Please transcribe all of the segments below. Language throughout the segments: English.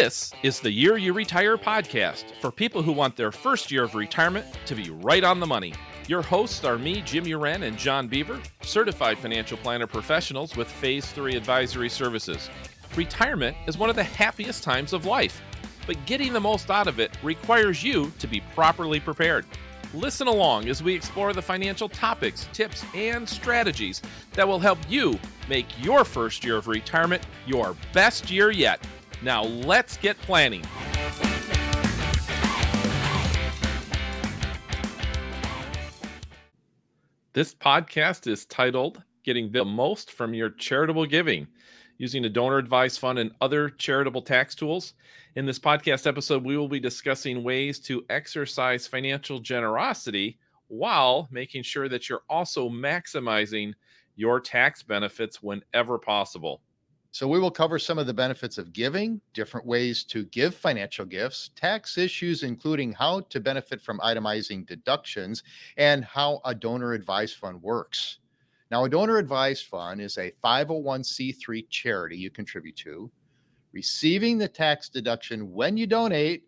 This is the Year You Retire podcast for people who want their first year of retirement to be right on the money. Your hosts are me, Jim Uren, and John Bever, certified financial planner professionals with Phase 3 Advisory Services. Retirement is one of the happiest times of life, but getting the most out of it requires you to be properly prepared. Listen along as we explore the financial topics, tips, and strategies that will help you make your first year of retirement your best year yet. Now let's get planning. This podcast is titled Getting the Most from Your Charitable Giving using a donor Advice fund and other charitable tax tools. In this podcast episode, we will be discussing ways to exercise financial generosity while making sure that you're also maximizing your tax benefits whenever possible. So, we will cover some of the benefits of giving, different ways to give financial gifts, tax issues, including how to benefit from itemizing deductions, and how a donor advised fund works. Now, a donor advised fund is a 501c3 charity you contribute to, receiving the tax deduction when you donate,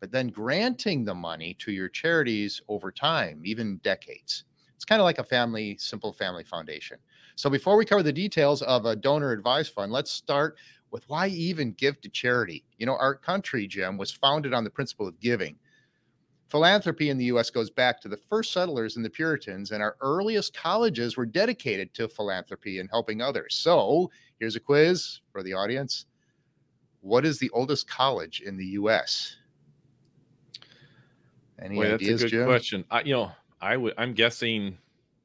but then granting the money to your charities over time, even decades. It's kind of like a family, simple family foundation. So before we cover the details of a donor advised fund, let's start with why even give to charity. You know, our country, Jim, was founded on the principle of giving. Philanthropy in the US goes back to the first settlers and the Puritans, and our earliest colleges were dedicated to philanthropy and helping others. So here's a quiz for the audience What is the oldest college in the US? Any Boy, ideas, that's a good Jim? question. I, you know, I would. I'm guessing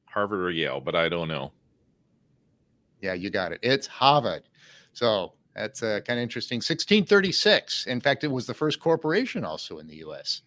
Harvard or Yale, but I don't know. Yeah, you got it. It's Harvard. So that's uh, kind of interesting. 1636. In fact, it was the first corporation also in the U.S.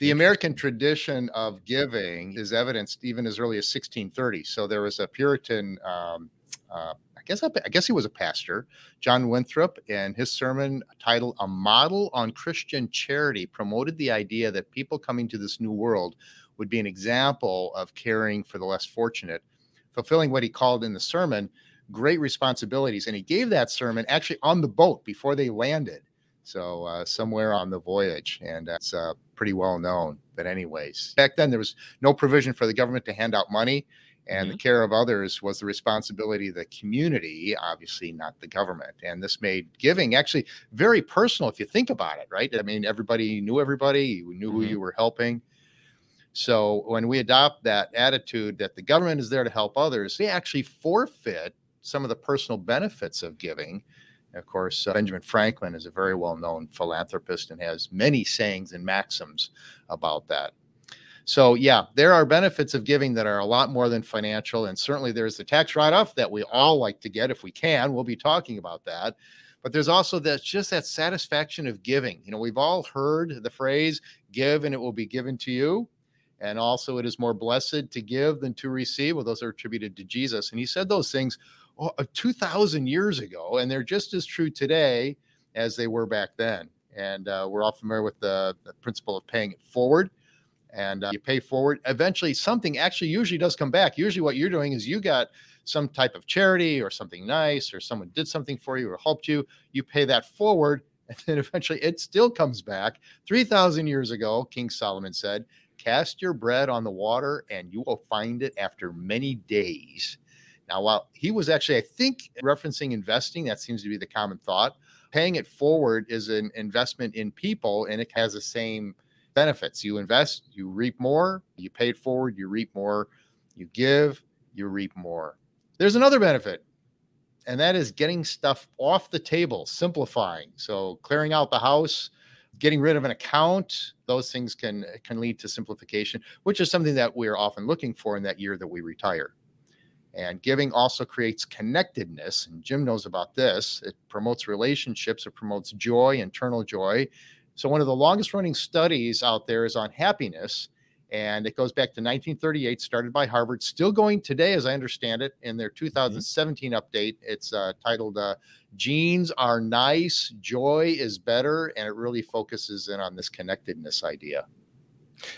The American tradition of giving is evidenced even as early as 1630. So there was a Puritan, um, uh, I guess, I guess he was a pastor, John Winthrop, and his sermon titled "A Model on Christian Charity" promoted the idea that people coming to this new world would be an example of caring for the less fortunate, fulfilling what he called in the sermon great responsibilities. And he gave that sermon actually on the boat before they landed. So uh, somewhere on the voyage, and that's uh, pretty well known. But anyways, back then there was no provision for the government to hand out money, and mm-hmm. the care of others was the responsibility of the community, obviously not the government. And this made giving actually very personal if you think about it, right? I mean, everybody knew everybody, you knew mm-hmm. who you were helping. So when we adopt that attitude that the government is there to help others, they actually forfeit some of the personal benefits of giving. Of course, uh, Benjamin Franklin is a very well known philanthropist and has many sayings and maxims about that. So, yeah, there are benefits of giving that are a lot more than financial. And certainly there's the tax write off that we all like to get if we can. We'll be talking about that. But there's also that just that satisfaction of giving. You know, we've all heard the phrase, give and it will be given to you. And also, it is more blessed to give than to receive. Well, those are attributed to Jesus. And he said those things 2,000 years ago, and they're just as true today as they were back then. And uh, we're all familiar with the, the, principle of paying it forward. And uh, you pay forward. Eventually, something actually usually does come back. Usually, what you're doing is you got some type of charity or something nice, or someone did something for you or helped you. You pay that forward, and then eventually it still comes back. 3,000 years ago, King Solomon said, Cast your bread on the water, and you will find it after many days. Now, while he was actually, I think, referencing investing, that seems to be the common thought. Paying it forward is an investment in people and it has the same benefits. You invest, you reap more. You pay it forward, you reap more. You give, you reap more. There's another benefit, and that is getting stuff off the table, simplifying. So, clearing out the house, getting rid of an account, those things can can lead to simplification, which is something that we're often looking for in that year that we retire. And giving also creates connectedness. And Jim knows about this. It promotes relationships, it promotes joy, internal joy. So, one of the longest running studies out there is on happiness. And it goes back to 1938, started by Harvard, still going today, as I understand it, in their 2017 mm-hmm. update. It's uh, titled uh, Genes Are Nice, Joy is Better. And it really focuses in on this connectedness idea.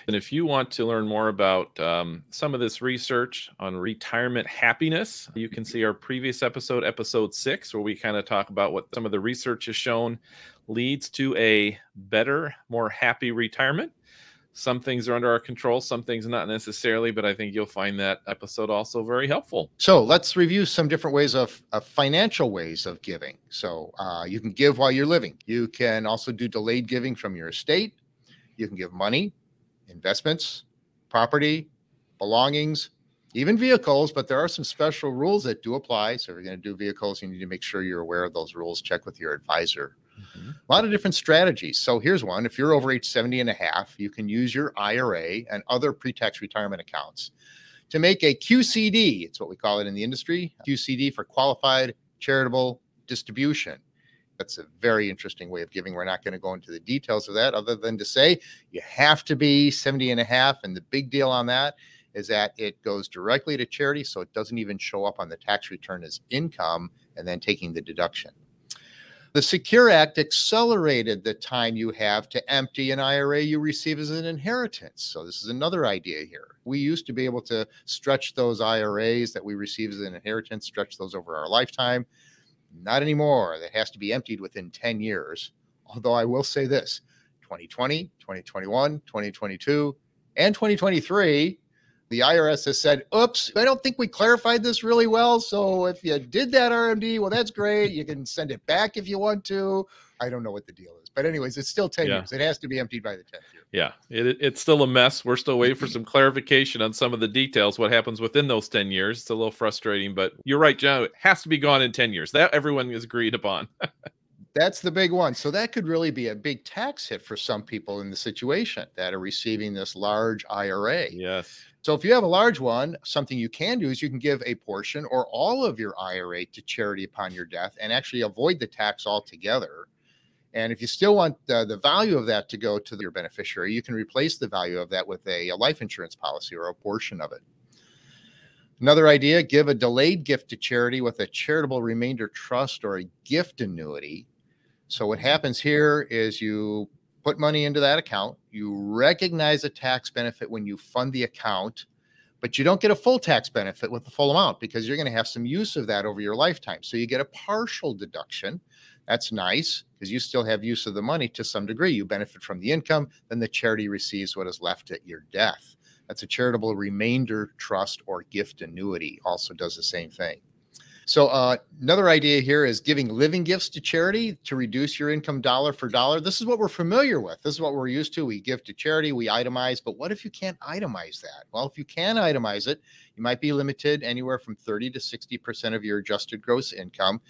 And if you want to learn more about um, some of this research on retirement happiness, you can see our previous episode, episode six, where we kind of talk about what some of the research has shown leads to a better, more happy retirement. Some things are under our control, some things not necessarily, but I think you'll find that episode also very helpful. So let's review some different ways of, of financial ways of giving. So uh, you can give while you're living. You can also do delayed giving from your estate. You can give money, investments, property, belongings, even vehicles, but there are some special rules that do apply. So if you're going to do vehicles, you need to make sure you're aware of those rules. Check with your advisor. Mm-hmm. A lot of different strategies. So here's one. If you're over age 70 and a half, you can use your IRA and other pre-tax retirement accounts to make a QCD. It's what we call it in the industry, QCD for qualified charitable distribution. That's a very interesting way of giving. We're not going to go into the details of that other than to say you have to be 70 and a half. And the big deal on that is that it goes directly to charity. So it doesn't even show up on the tax return as income and then taking the deduction. The Secure Act accelerated the time you have to empty an IRA you receive as an inheritance. So, this is another idea here. We used to be able to stretch those IRAs that we receive as an inheritance, stretch those over our lifetime. Not anymore. That has to be emptied within 10 years. Although I will say this 2020, 2021, 2022, and 2023 the IRS has said, oops, I don't think we clarified this really well. So if you did that RMD, well, that's great. You can send it back if you want to. I don't know what the deal is. But, anyways, it's still 10 yeah. years. It has to be emptied by the 10th year. Yeah, it, it's still a mess. We're still waiting for some clarification on some of the details, what happens within those 10 years. It's a little frustrating, but you're right, John. It has to be gone in 10 years. That everyone is agreed upon. That's the big one. So that could really be a big tax hit for some people in the situation that are receiving this large IRA. Yes. So if you have a large one, something you can do is you can give a portion or all of your IRA to charity upon your death and actually avoid the tax altogether. And if you still want the, the value of that to go to your beneficiary, you can replace the value of that with a, a life insurance policy or a portion of it. Another idea give a delayed gift to charity with a charitable remainder trust or a gift annuity. So, what happens here is you put money into that account. You recognize a tax benefit when you fund the account, but you don't get a full tax benefit with the full amount because you're going to have some use of that over your lifetime. So you get a partial deduction. That's nice because you still have use of the money to some degree. You benefit from the income, then the charity receives what is left at your death. That's a charitable remainder trust or gift annuity, also does the same thing. So uh, another idea here is giving living gifts to charity to reduce your income dollar for dollar. This is what we're familiar with. This is what we're used to. We give to charity, we itemize. But what if you can't itemize that? Well, if you can itemize it, you might be limited anywhere from 30 to 60% of your adjusted gross income.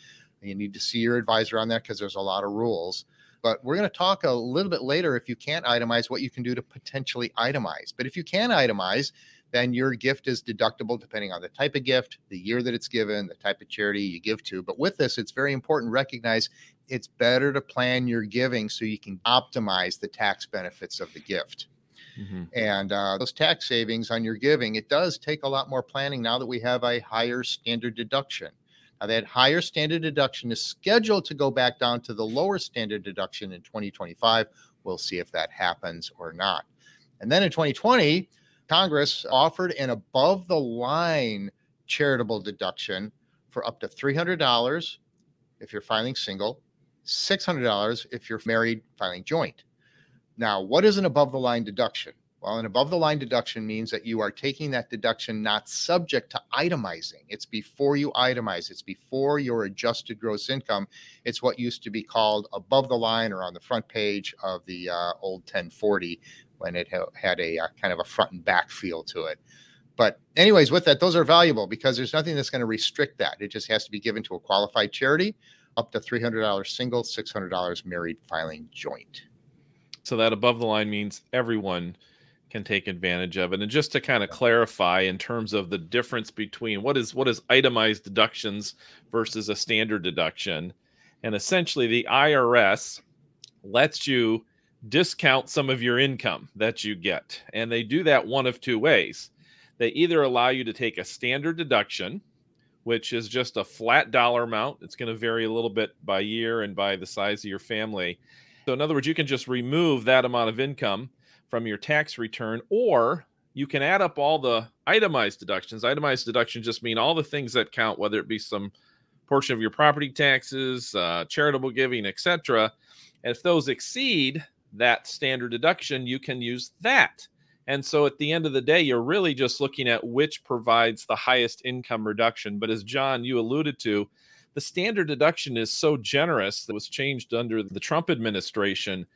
You need to see your advisor on that because there's a lot of rules. But we're going to talk a little bit later if you can't itemize what you can do to potentially itemize. But if you can itemize, then your gift is deductible depending on the type of gift, the year that it's given, the type of charity you give to. But with this, it's very important to recognize it's better to plan your giving so you can optimize the tax benefits of the gift. Mm-hmm. And uh, those tax savings on your giving, it does take a lot more planning now that we have a higher standard deduction. Now, that higher standard deduction is scheduled to go back down to the lower standard deduction in 2025. We'll see if that happens or not. And then in 2020, Congress offered an above the line charitable deduction for up to $300 if you're filing single, $600 if you're married filing joint. Now, what is an above the line deduction? Well, an above the line deduction means that you are taking that deduction not subject to itemizing. It's before you itemize, it's before your adjusted gross income. It's what used to be called above the line or on the front page of the uh, old 1040 when it ha- had a, a uh, kind of a front and back feel to it. But, anyways, with that, those are valuable because there's nothing that's going to restrict that. It just has to be given to a qualified charity, up to $300 single, $600 married filing joint. So that above the line means everyone can take advantage of it. And just to kind of clarify in terms of the difference between what is what is itemized deductions versus a standard deduction, and essentially the IRS lets you discount some of your income that you get. And they do that one of two ways. They either allow you to take a standard deduction, which is just a flat dollar amount. It's going to vary a little bit by year and by the size of your family. So, in other words, you can just remove that amount of income, from your tax return, or you can add up all the itemized deductions. Itemized deductions just mean all the things that count, whether it be some portion of your property taxes, uh, charitable giving, etc. And if those exceed that standard deduction, you can use that. And so at the end of the day, you're really just looking at which provides the highest income reduction. But as John, you alluded to, the standard deduction is so generous that was changed under the Trump administration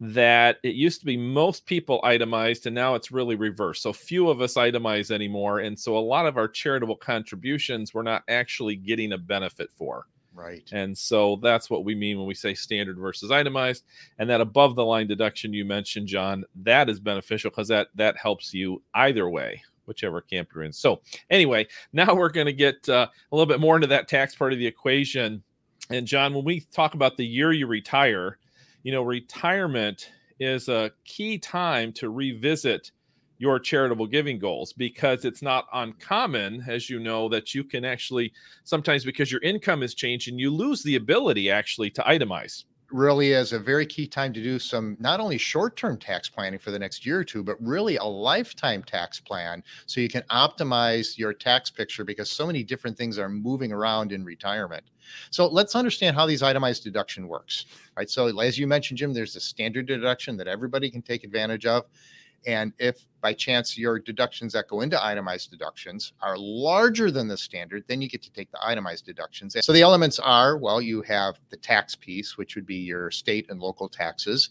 that it used to be most people itemized and now it's really reversed. So few of us itemize anymore. And so a lot of our charitable contributions we're not actually getting a benefit for. Right. And so that's what we mean when we say standard versus itemized. And that above the line deduction you mentioned, John, that is beneficial because that that helps you either way, whichever camp you're in. So anyway, now we're going to get uh, a little bit more into that tax part of the equation. And John, when we talk about the year you retire, you know, retirement is a key time to revisit your charitable giving goals because it's not uncommon, as you know, that you can actually sometimes because your income is changing, you lose the ability actually to itemize really is a very key time to do some not only short-term tax planning for the next year or two but really a lifetime tax plan so you can optimize your tax picture because so many different things are moving around in retirement. So let's understand how these itemized deduction works right? So as you mentioned jim there's a standard deduction that everybody can take advantage of and if by chance your deductions that go into itemized deductions are larger than the standard, then you get to take the itemized deductions. So the elements are well, you have the tax piece, which would be your state and local taxes.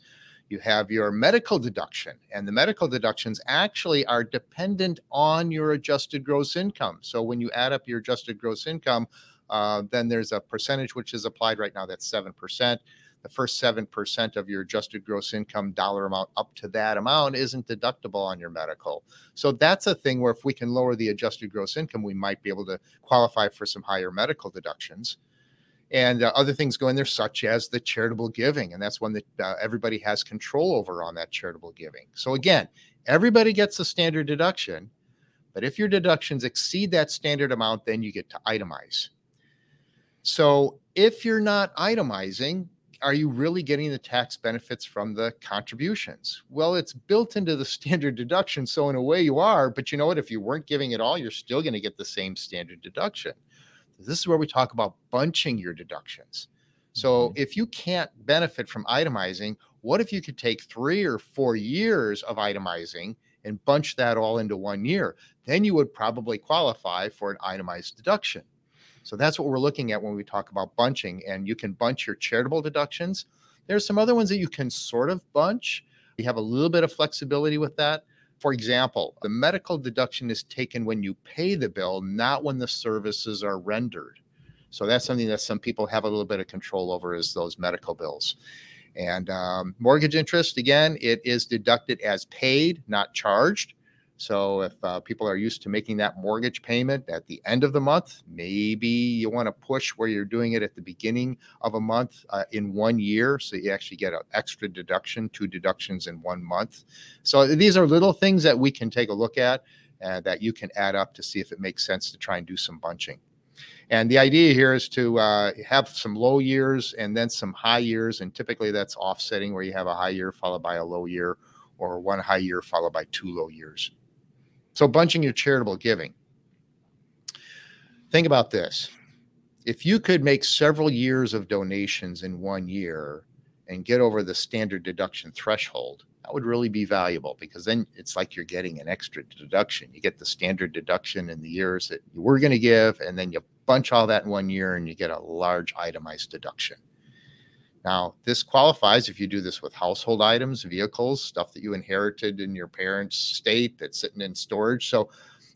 You have your medical deduction, and the medical deductions actually are dependent on your adjusted gross income. So when you add up your adjusted gross income, uh, then there's a percentage which is applied right now that's 7% the first 7% of your adjusted gross income dollar amount up to that amount isn't deductible on your medical. So that's a thing where if we can lower the adjusted gross income, we might be able to qualify for some higher medical deductions. And uh, other things go in there, such as the charitable giving. And that's one that uh, everybody has control over on that charitable giving. So again, everybody gets a standard deduction. But if your deductions exceed that standard amount, then you get to itemize. So if you're not itemizing, are you really getting the tax benefits from the contributions? Well, it's built into the standard deduction. So, in a way, you are. But you know what? If you weren't giving it all, you're still going to get the same standard deduction. This is where we talk about bunching your deductions. So, mm-hmm. if you can't benefit from itemizing, what if you could take three or four years of itemizing and bunch that all into one year? Then you would probably qualify for an itemized deduction. So that's what we're looking at when we talk about bunching. And you can bunch your charitable deductions. There's some other ones that you can sort of bunch. You have a little bit of flexibility with that. For example, the medical deduction is taken when you pay the bill, not when the services are rendered. So that's something that some people have a little bit of control over is those medical bills. And um, mortgage interest, again, it is deducted as paid, not charged. So if uh, people are used to making that mortgage payment at the end of the month, maybe you want to push where you're doing it at the beginning of a month uh, in one year. So you actually get an extra deduction, two deductions in one month. So these are little things that we can take a look at uh, that you can add up to see if it makes sense to try and do some bunching. And the idea here is to uh, have some low years and then some high years. And typically that's offsetting where you have a high year followed by a low year or one high year followed by two low years. So, bunching your charitable giving. Think about this. If you could make several years of donations in one year and get over the standard deduction threshold, that would really be valuable because then it's like you're getting an extra deduction. You get the standard deduction in the years that you were going to give, and then you bunch all that in one year and you get a large itemized deduction. Now, this qualifies if you do this with household items, vehicles, stuff that you inherited in your parents' state that's sitting in storage. So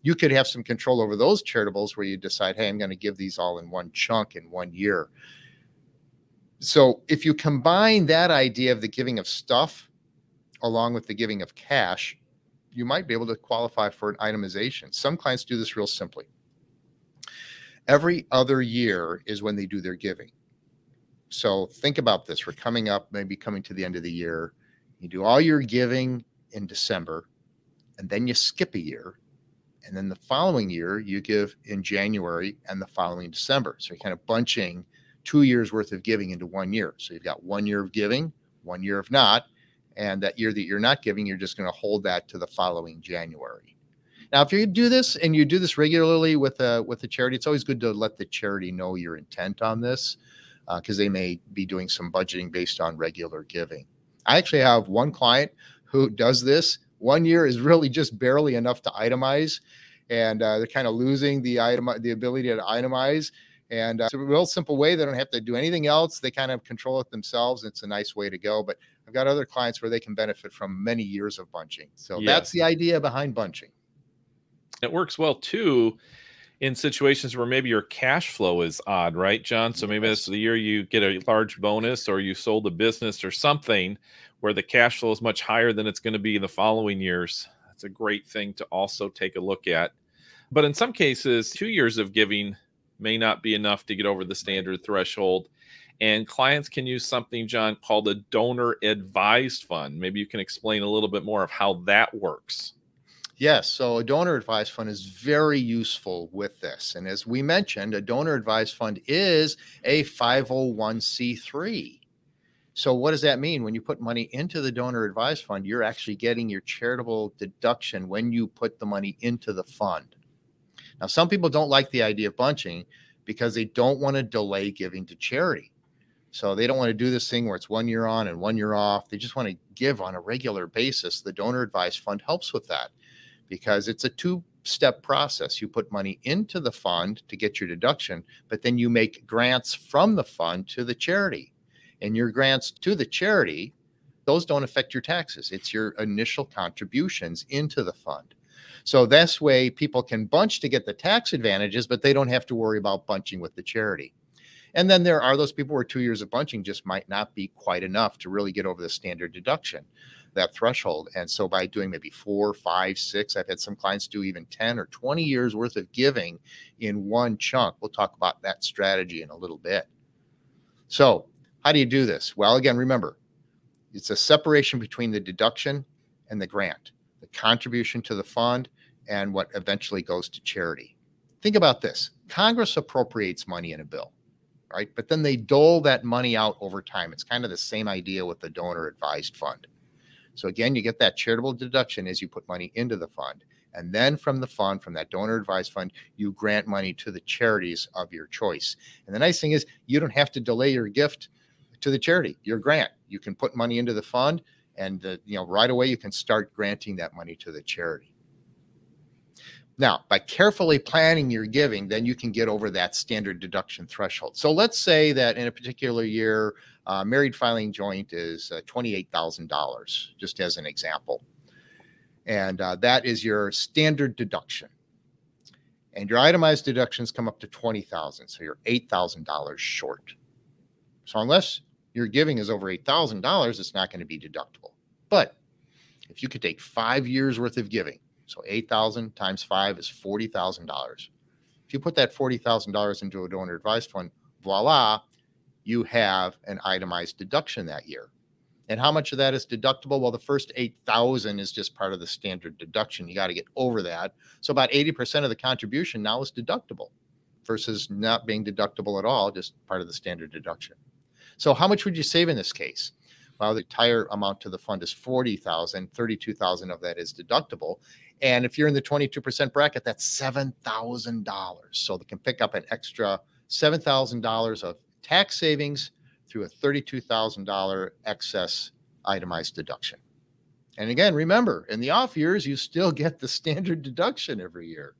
you could have some control over those charitables where you decide, hey, I'm going to give these all in one chunk in one year. So if you combine that idea of the giving of stuff along with the giving of cash, you might be able to qualify for an itemization. Some clients do this real simply. Every other year is when they do their giving. So think about this. We're coming up, maybe coming to the end of the year. You do all your giving in December, and then you skip a year. And then the following year, you give in January and the following December. So you're kind of bunching two years worth of giving into one year. So you've got one year of giving, one year of not. And that year that you're not giving, you're just going to hold that to the following January. Now, if you do this and you do this regularly with a with a charity, it's always good to let the charity know your intent on this because uh, they may be doing some budgeting based on regular giving. I actually have one client who does this. One year is really just barely enough to itemize, and uh, they're kind of losing the item the ability to itemize. And uh, it's a real simple way. They don't have to do anything else. They kind of control it themselves. It's a nice way to go. But I've got other clients where they can benefit from many years of bunching. So yes. that's the idea behind bunching. It works well too in situations where maybe your cash flow is odd, right, John? So maybe this is the year you get a large bonus or you sold a business or something where the cash flow is much higher than it's going to be in the following years. That's a great thing to also take a look at. But in some cases, two years of giving may not be enough to get over the standard threshold. And clients can use something, John, called a donor advised fund. Maybe you can explain a little bit more of how that works. Yes. So a donor advised fund is very useful with this. And as we mentioned, a donor advised fund is a 501c3. So what does that mean? When you put money into the donor advised fund, you're actually getting your charitable deduction when you put the money into the fund. Now, some people don't like the idea of bunching because they don't want to delay giving to charity. So they don't want to do this thing where it's one year on and one year off. They just want to give on a regular basis. The donor advised fund helps with that because it's a two step process. You put money into the fund to get your deduction, but then you make grants from the fund to the charity. And your grants to the charity, those don't affect your taxes. It's your initial contributions into the fund. So this way people can bunch to get the tax advantages, but they don't have to worry about bunching with the charity. And then there are those people where two years of bunching just might not be quite enough to really get over the standard deduction that threshold. And so by doing maybe four, five, six, I've had some clients do even 10 or 20 years worth of giving in one chunk. We'll talk about that strategy in a little bit. So, how do you do this? Well, again, remember, it's a separation between the deduction and the grant, the contribution to the fund, and what eventually goes to charity. Think about this Congress appropriates money in a bill, right? But then they dole that money out over time. It's kind of the same idea with the donor advised fund. So again, you get that charitable deduction as you put money into the fund. And then from the fund, from that donor advised fund, you grant money to the charities of your choice. And the nice thing is, you don't have to delay your gift to the charity, your grant. You can put money into the fund, and the, you know right away you can start granting that money to the charity. Now, by carefully planning your giving, then you can get over that standard deduction threshold. So let's say that in a particular year, uh, married filing joint is uh, $28,000, just as an example. And uh, that is your standard deduction. And your itemized deductions come up to 20,000, so you're $8,000 short. So unless your giving is over $8,000, it's not going to be deductible. But if you could take 5 years worth of giving so 8,000 times 5 is $40,000. If you put that $40,000 into a donor advised fund, voila, you have an itemized deduction that year. And how much of that is deductible? Well, the first 8,000 is just part of the standard deduction. You got to get over that. So about 80% of the contribution now is deductible versus not being deductible at all, just part of the standard deduction. So how much would you save in this case? Well, the entire amount to the fund is 40,000, 32,000 of that is deductible. And if you're in the 22% bracket, that's $7,000. So they can pick up an extra $7,000 of tax savings through a $32,000 excess itemized deduction. And again, remember, in the off years, you still get the standard deduction every year.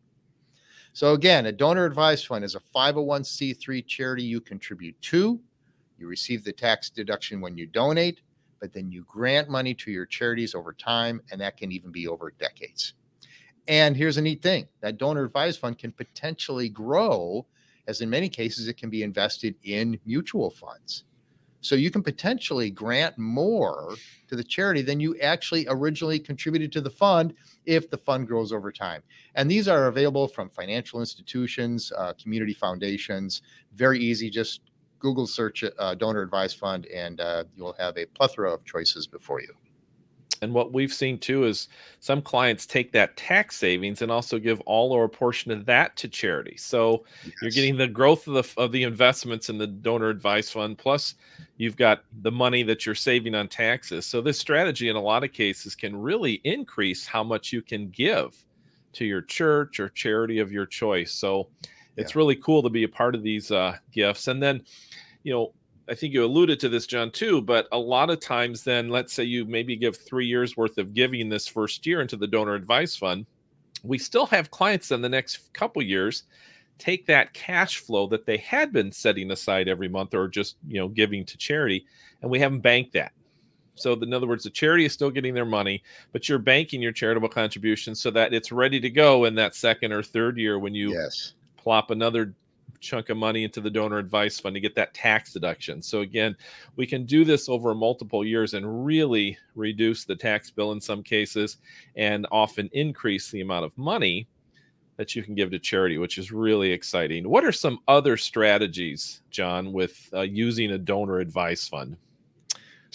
So again, a donor advised fund is a 501c3 charity you contribute to. You receive the tax deduction when you donate, but then you grant money to your charities over time, and that can even be over decades. And here's a neat thing that donor advised fund can potentially grow, as in many cases, it can be invested in mutual funds. So you can potentially grant more to the charity than you actually originally contributed to the fund if the fund grows over time. And these are available from financial institutions, uh, community foundations. Very easy. Just Google search uh, donor advised fund, and uh, you'll have a plethora of choices before you. And what we've seen too is some clients take that tax savings and also give all or a portion of that to charity. So yes. you're getting the growth of the of the investments in the donor advice fund plus you've got the money that you're saving on taxes. So this strategy in a lot of cases can really increase how much you can give to your church or charity of your choice. So it's yeah. really cool to be a part of these uh, gifts. And then, you know, I think you alluded to this, John, too, but a lot of times, then let's say you maybe give three years worth of giving this first year into the donor advice fund. We still have clients in the next couple years take that cash flow that they had been setting aside every month or just you know giving to charity and we haven't banked that so in other words the charity is still getting their money but you're banking your charitable contributions so that it's ready to go in that second or third year when you yes. plop another chunk of money into the donor advice fund to get that tax deduction. So again, we can do this over multiple years and really reduce the tax bill in some cases and often increase the amount of money that you can give to charity, which is really exciting. What are some other strategies, John, with uh, using a donor advice fund?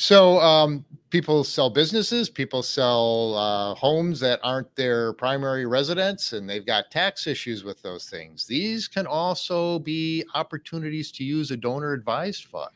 So um, people sell businesses, people sell uh, homes that aren't their primary residence, and they've got tax issues with those things. These can also be opportunities to use a donor advised fund.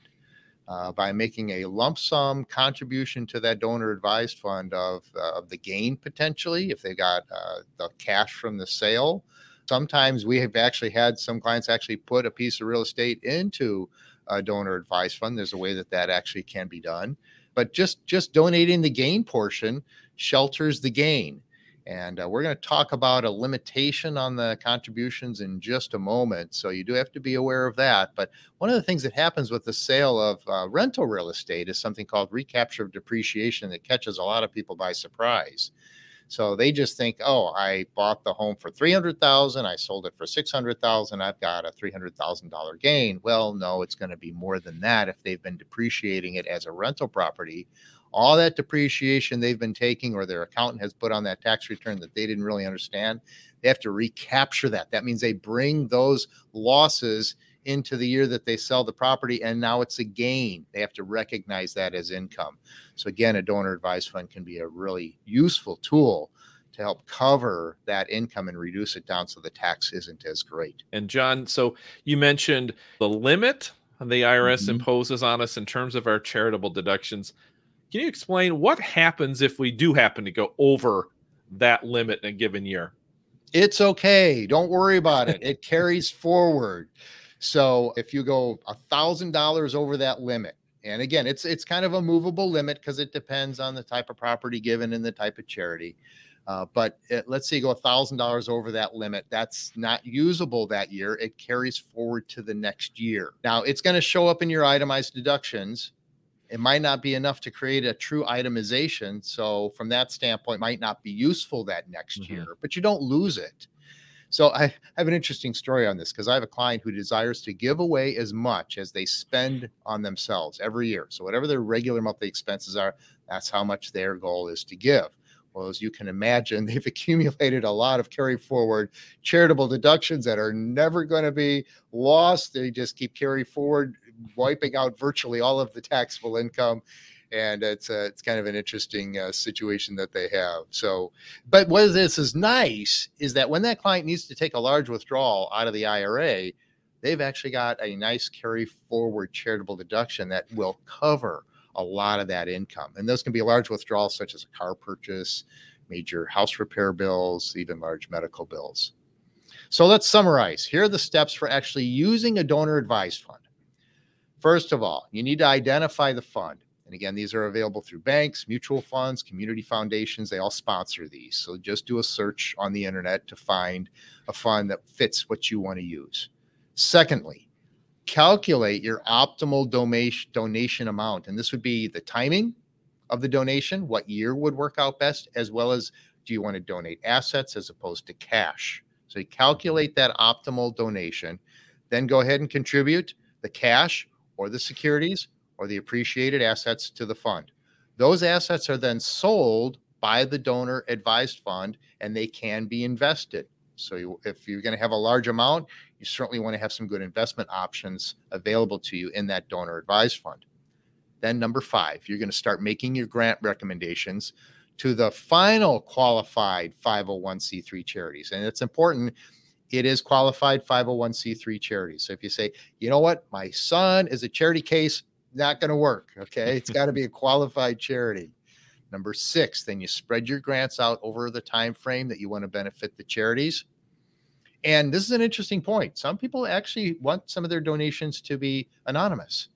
Uh, by making a lump sum contribution to that donor advised fund of, uh, of the gain potentially if they got uh, the cash from the sale. Sometimes we have actually had some clients actually put a piece of real estate into a donor advice fund. There's a way that that actually can be done, but just just donating the gain portion shelters the gain. And uh, we're going to talk about a limitation on the contributions in just a moment. So you do have to be aware of that. But one of the things that happens with the sale of uh, rental real estate is something called recapture of depreciation that catches a lot of people by surprise. So they just think, oh, I bought the home for 300,000, I sold it for 600,000, I've got a $300,000 gain. Well, no, it's going to be more than that if they've been depreciating it as a rental property. All that depreciation they've been taking or their accountant has put on that tax return that they didn't really understand, they have to recapture that. That means they bring those losses into the year that they sell the property and now it's a gain. They have to recognize that as income. So again, a donor advised fund can be a really useful tool to help cover that income and reduce it down so the tax isn't as great. And John, so you mentioned the limit the IRS mm-hmm. imposes on us in terms of our charitable deductions. Can you explain what happens if we do happen to go over that limit in a given year? It's okay. Don't worry about it. It carries forward. So if you go a thousand dollars over that limit, and again, it's it's kind of a movable limit because it depends on the type of property given and the type of charity. Uh, but it, let's say you go a thousand dollars over that limit, that's not usable that year. It carries forward to the next year. Now it's going to show up in your itemized deductions. It might not be enough to create a true itemization. So from that standpoint, might not be useful that next mm-hmm. year, but you don't lose it. So I have an interesting story on this because I have a client who desires to give away as much as they spend on themselves every year. So whatever their regular monthly expenses are, that's how much their goal is to give. Well, as you can imagine, they've accumulated a lot of carry forward charitable deductions that are never going to be lost. They just keep carry forward, wiping out virtually all of the taxable income and it's a, it's kind of an interesting uh, situation that they have. So, but what this is nice is that when that client needs to take a large withdrawal out of the IRA, they've actually got a nice carry forward charitable deduction that will cover a lot of that income, and those can be large withdrawals such as a car purchase, major house repair bills, even large medical bills. So let's summarize. Here are the steps for actually using a donor advised fund. First of all, you need to identify the fund. And again, these are available through banks, mutual funds, community foundations. They all sponsor these. So just do a search on the internet to find a fund that fits what you want to use. Secondly, calculate your optimal donation amount. And this would be the timing of the donation, what year would work out best, as well as do you want to donate assets as opposed to cash? So you calculate that optimal donation, then go ahead and contribute the cash or the securities or the appreciated assets to the fund. Those assets are then sold by the donor advised fund and they can be invested. So, you, if you're going to have a large amount, you certainly want to have some good investment options available to you in that donor advised fund. Then, number five, you're going to start making your grant recommendations to the final qualified 501c3 charities. And it's important, it is qualified 501c3 charities. So if you say, you know what, my son is a charity case, not going to work. Okay. It's got to be a qualified charity. Number six, then you spread your grants out over the time frame that you want to benefit the charities. And this is an interesting point. Some people actually want some of their donations to be anonymous.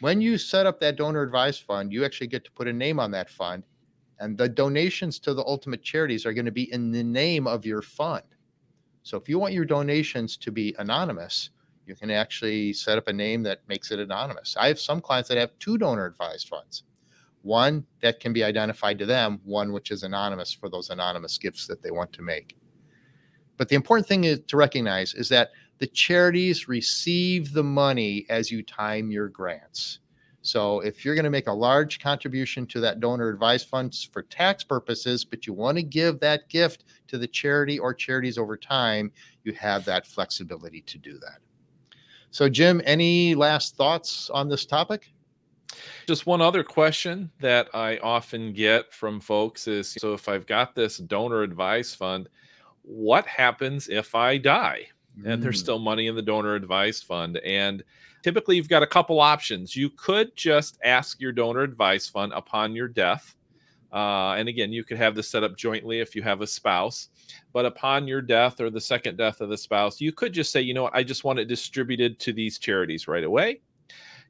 When you set up that donor advised fund, you actually get to put a name on that fund, and the donations to the ultimate charities are going to be in the name of your fund. So if you want your donations to be anonymous, you can actually set up a name that makes it anonymous. I have some clients that have two donor advised funds one that can be identified to them, one which is anonymous for those anonymous gifts that they want to make. But the important thing is to recognize is that the charities receive the money as you time your grants. So if you're going to make a large contribution to that donor advised funds for tax purposes, but you want to give that gift to the charity or charities over time, you have that flexibility to do that. So, Jim, any last thoughts on this topic? Just one other question that I often get from folks is so if I've got this donor advice fund, what happens if I die? And there's mm. still money in the donor advice fund. And typically, you've got a couple options. You could just ask your donor advice fund upon your death. Uh, and again, you could have this set up jointly if you have a spouse. But upon your death or the second death of the spouse, you could just say, you know what, I just want it distributed to these charities right away.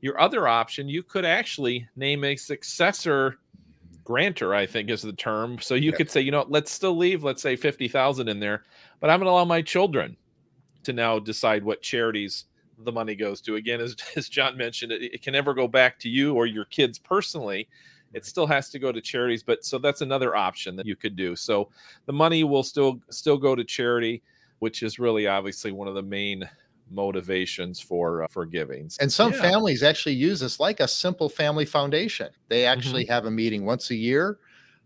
Your other option, you could actually name a successor grantor, I think is the term. So you yeah. could say, you know, let's still leave, let's say 50,000 in there, but I'm going to allow my children to now decide what charities the money goes to. Again, as, as John mentioned, it, it can never go back to you or your kids personally. It still has to go to charities, but so that's another option that you could do. So the money will still still go to charity, which is really obviously one of the main motivations for uh, for giving. And some yeah. families actually use this like a simple family foundation. They actually mm-hmm. have a meeting once a year.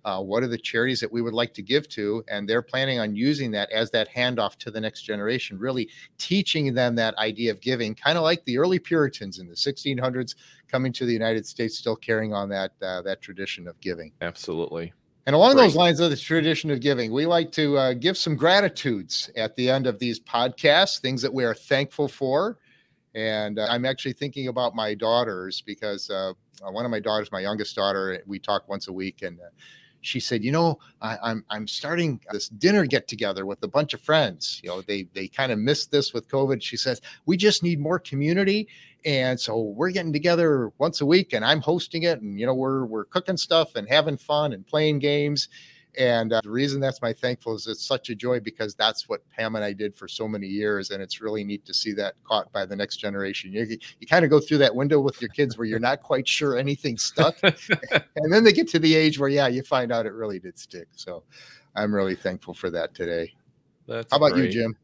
Uh, what are the charities that we would like to give to? And they're planning on using that as that handoff to the next generation, really teaching them that idea of giving, kind of like the early Puritans in the 1600s coming to the United States, still carrying on that uh, that tradition of giving. Absolutely. And along Great. those lines of the tradition of giving, we like to uh, give some gratitudes at the end of these podcasts, things that we are thankful for. And uh, I'm actually thinking about my daughters because uh, one of my daughters, my youngest daughter, we talk once a week, and uh, she said, "You know, I, am I'm, I'm starting this dinner get together with a bunch of friends. You know, they they kind of missed this with COVID." She says, "We just need more community, and so we're getting together once a week and i'm hosting it and you know we're we're cooking stuff and having fun and playing games and uh, the reason that's my thankful is it's such a joy because that's what pam and i did for so many years and it's really neat to see that caught by the next generation. You, you kind of go through that window with your kids where you're not quite sure anything stuck and then they get to the age where yeah you find out it really did stick. So i'm really thankful for that today. That's how about great. you jim?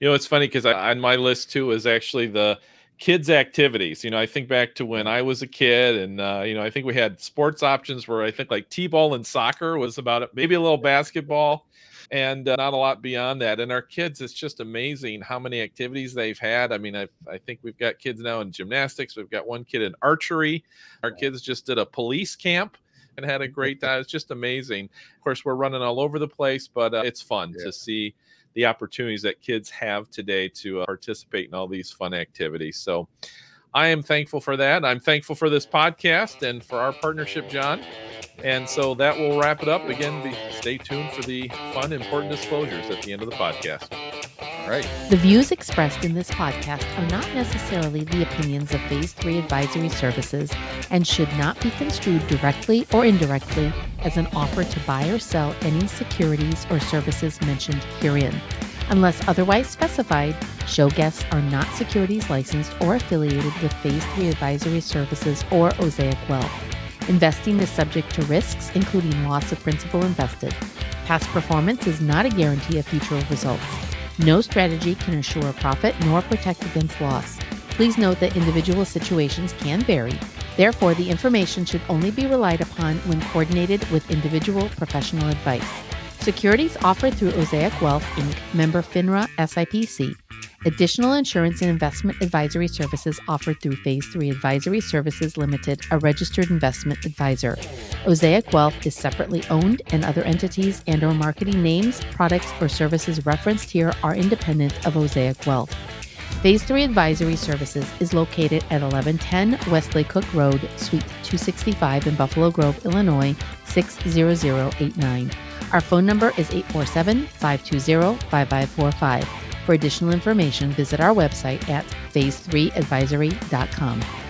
You know it's funny because on my list too is actually the kids activities. You know i think back to when i was a kid and uh, you know i think we had sports options where i think like t-ball and soccer was about it maybe a little basketball and uh, not a lot beyond that. And our kids it's just amazing how many activities they've had. I mean i i think we've got kids now in gymnastics. We've got one kid in archery. Our kids just did a police camp and had a great time. It's just amazing. Of course we're running all over the place but uh, it's fun yeah. to see the opportunities that kids have today to uh, participate in all these fun activities. So I am thankful for that. I'm thankful for this podcast and for our partnership, John. And so that will wrap it up. Again, be, stay tuned for the fun, important disclosures at the end of the podcast. Right. The views expressed in this podcast are not necessarily the opinions of Phase 3 Advisory Services and should not be construed directly or indirectly as an offer to buy or sell any securities or services mentioned herein. Unless otherwise specified, show guests are not securities licensed or affiliated with Phase 3 Advisory Services or Osaic Wealth. Investing is subject to risks, including loss of principal invested. Past performance is not a guarantee of future results. No strategy can assure a profit nor protect against loss. Please note that individual situations can vary. Therefore, the information should only be relied upon when coordinated with individual professional advice. Securities offered through Osaic Wealth Inc., member FINRA SIPC. Additional insurance and investment advisory services offered through Phase 3 Advisory Services Limited, a registered investment advisor. Osaic Wealth is separately owned and other entities and or marketing names, products or services referenced here are independent of Osaic Wealth. Phase 3 Advisory Services is located at 1110 West Lake Cook Road, Suite 265 in Buffalo Grove, Illinois 60089. Our phone number is 847 520 5545. For additional information, visit our website at phase3advisory.com.